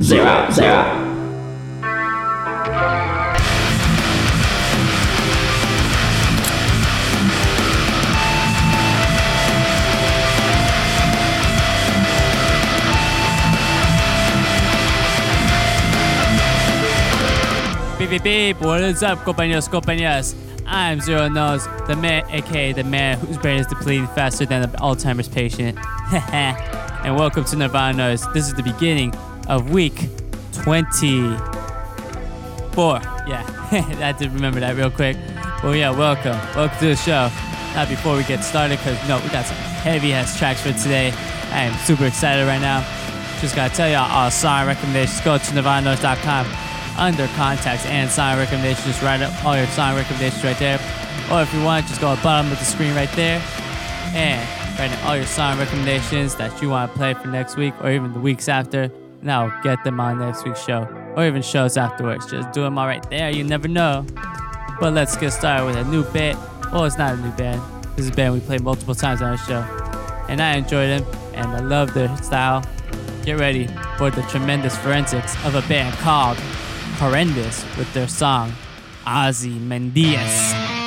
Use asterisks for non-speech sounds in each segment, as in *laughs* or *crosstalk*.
zero, zero. Beep beep beep, what is up, compañeros, compañeras? I'm Zero Nose, the man, aka the man whose brain is depleting faster than an Alzheimer's patient. *laughs* and welcome to Nirvana Noize. This is the beginning of week 24. Yeah, *laughs* I had to remember that real quick. Well, yeah, welcome. Welcome to the show. Now, before we get started, because, no, we got some heavy ass tracks for today. I am super excited right now. Just gotta tell y'all, all song recommendations, go to nirvananoise.com under contacts and song recommendations. Just write up all your song recommendations right there. Or if you want, just go at the bottom of the screen right there and write in all your song recommendations that you want to play for next week or even the weeks after. And I'll get them on next week's show or even shows afterwards. Just do them all right there. You never know. But let's get started with a new bit. Well, it's not a new band. This is a band we played multiple times on our show. And I enjoyed them and I love their style. Get ready for the tremendous forensics of a band called Horrendous with their song Ozymandias.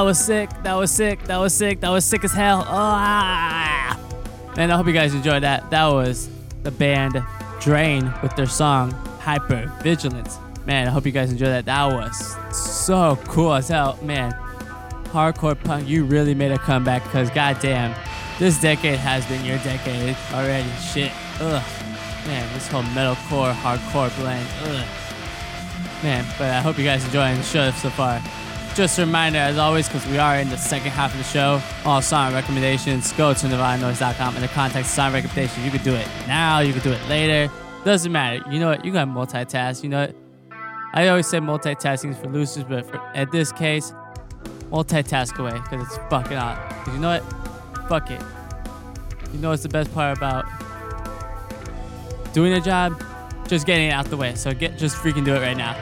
Was sick. That was sick. That was sick. That was sick as hell. Oh, ah. Man, I hope you guys enjoyed that. That was the band Drain with their song Hyper Vigilance. Man, I hope you guys enjoyed that. That was so cool as hell. Man, hardcore punk, you really made a comeback because goddamn, this decade has been your decade already. Shit. Ugh. Man, this whole metalcore, hardcore blend. Ugh. Man, but I hope you guys enjoying the show so far. Just a reminder, as always, because we are in the second half of the show, all song recommendations, go to nirvananoise.com in the context of song recommendations. You could do it now, you could do it later. Doesn't matter. You know what? You got multitask. You know what? I always say multitasking is for losers, but for, at this case, multitask away because it's fucking hot. You know what? Fuck it. You know what's the best part about doing a job? Just getting it out the way. So get just freaking do it right now.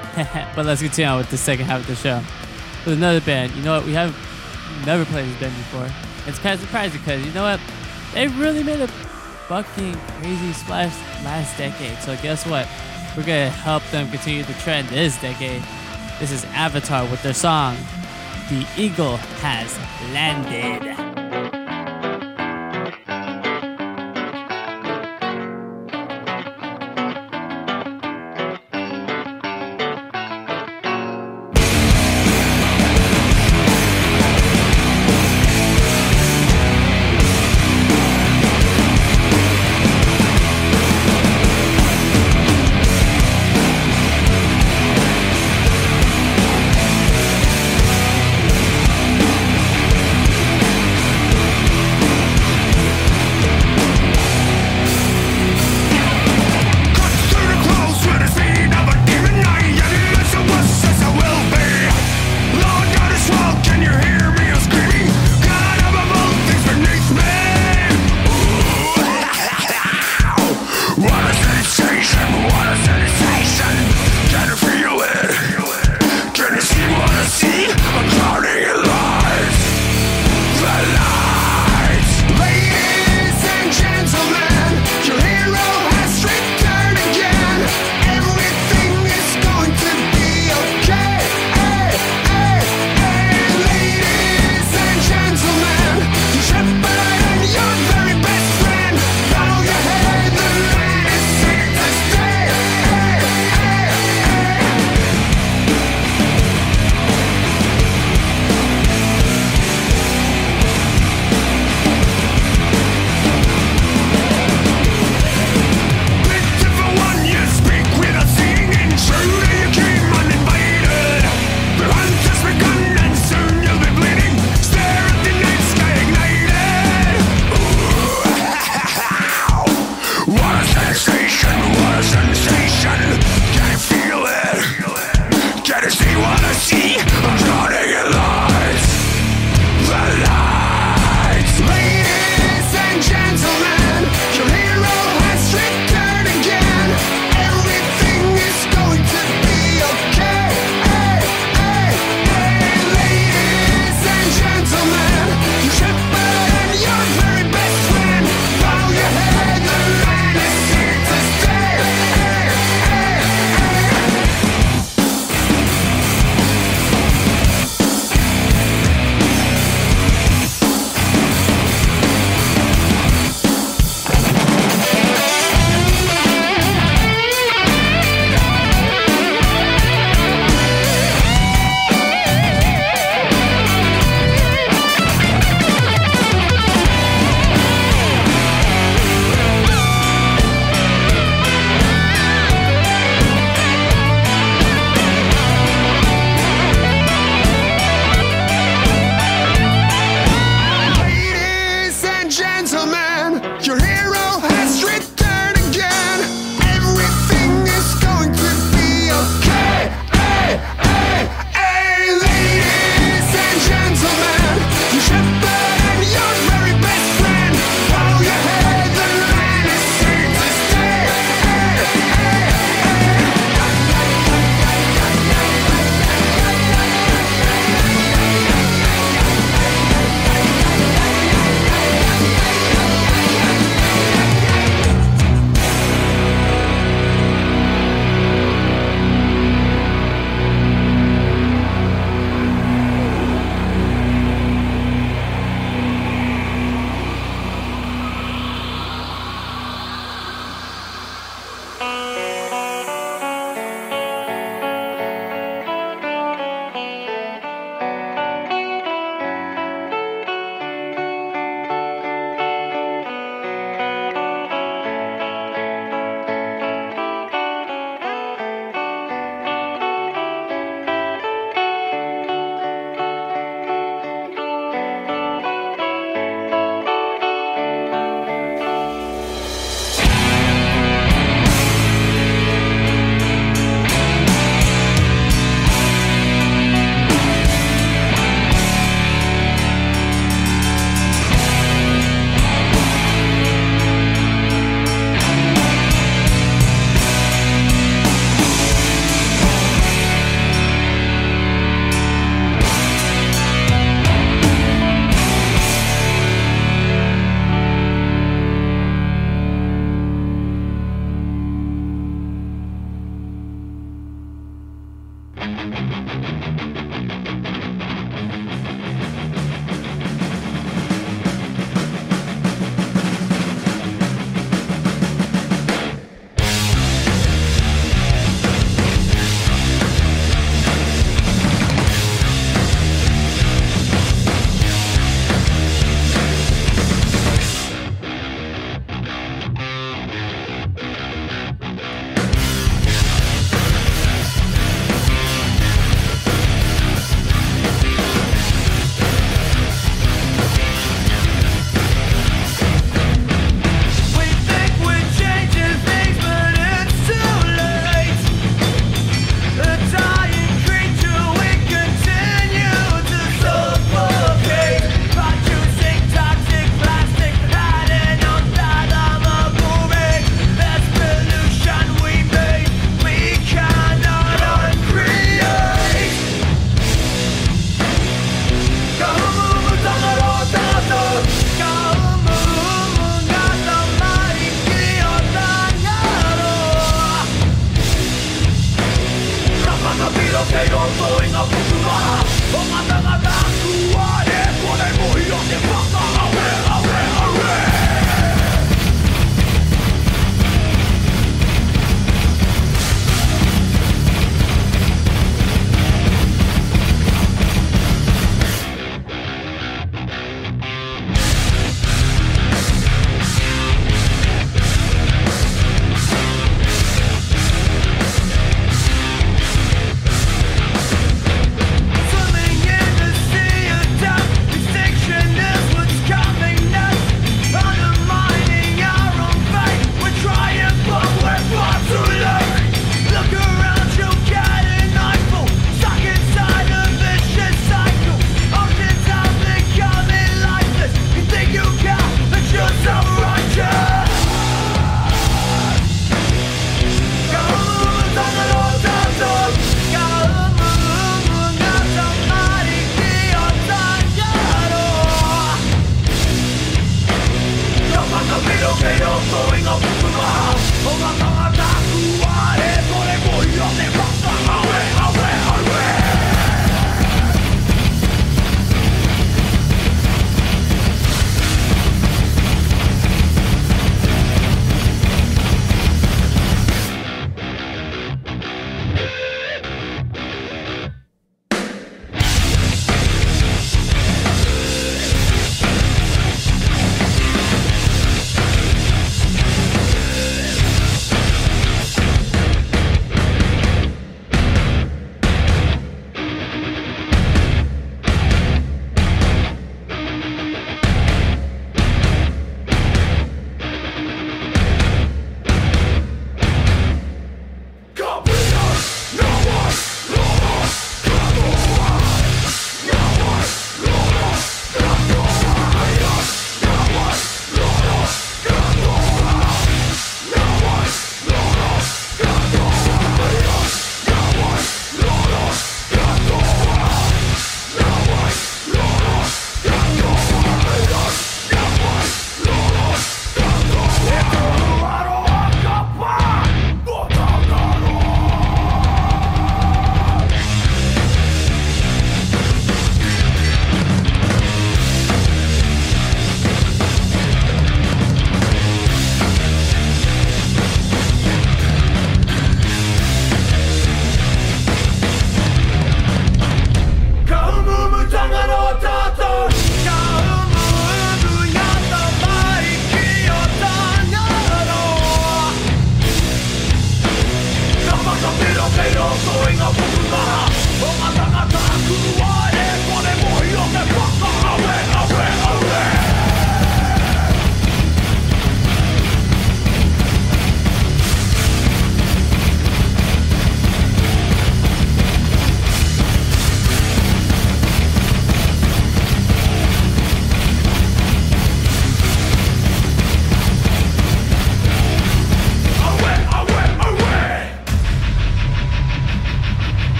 *laughs* but let's continue on with the second half of the show with another band. You know what? We have never played this band before. It's kind of surprising because you know what? They really made a fucking crazy splash last decade. So guess what? We're gonna help them continue the trend this decade. This is Avatar with their song, "The Eagle Has Landed."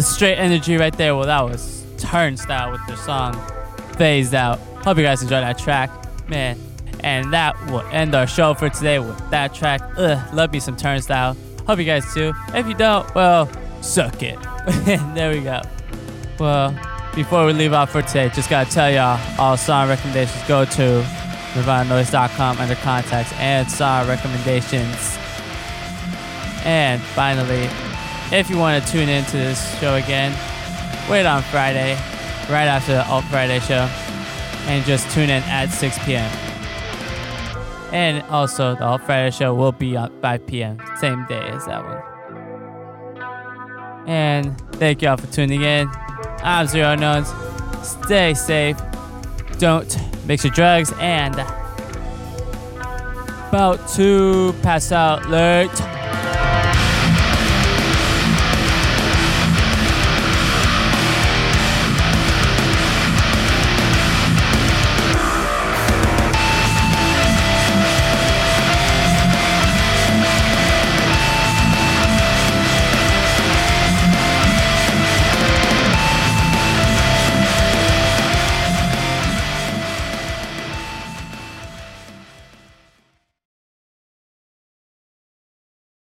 Straight energy right there. Well, that was Turnstile with the song Fazed Out. Hope you guys enjoyed that track, man. And that will end our show for today with that track. Ugh, love me some Turnstile. Hope you guys do. If you don't, well, suck it. *laughs* there we go. Well, before we leave off for today, just gotta tell y'all all song recommendations go to nirvananoise.com under contacts and song recommendations. And finally, if you want to tune into this show again, wait on Friday, right after the Alt Friday show, and just tune in at 6 p.m. And also, the Alt Friday show will be on 5 p.m., same day as that one. And thank y'all for tuning in. I'm Zero Unknowns. Stay safe. Don't mix your drugs and about to pass out late.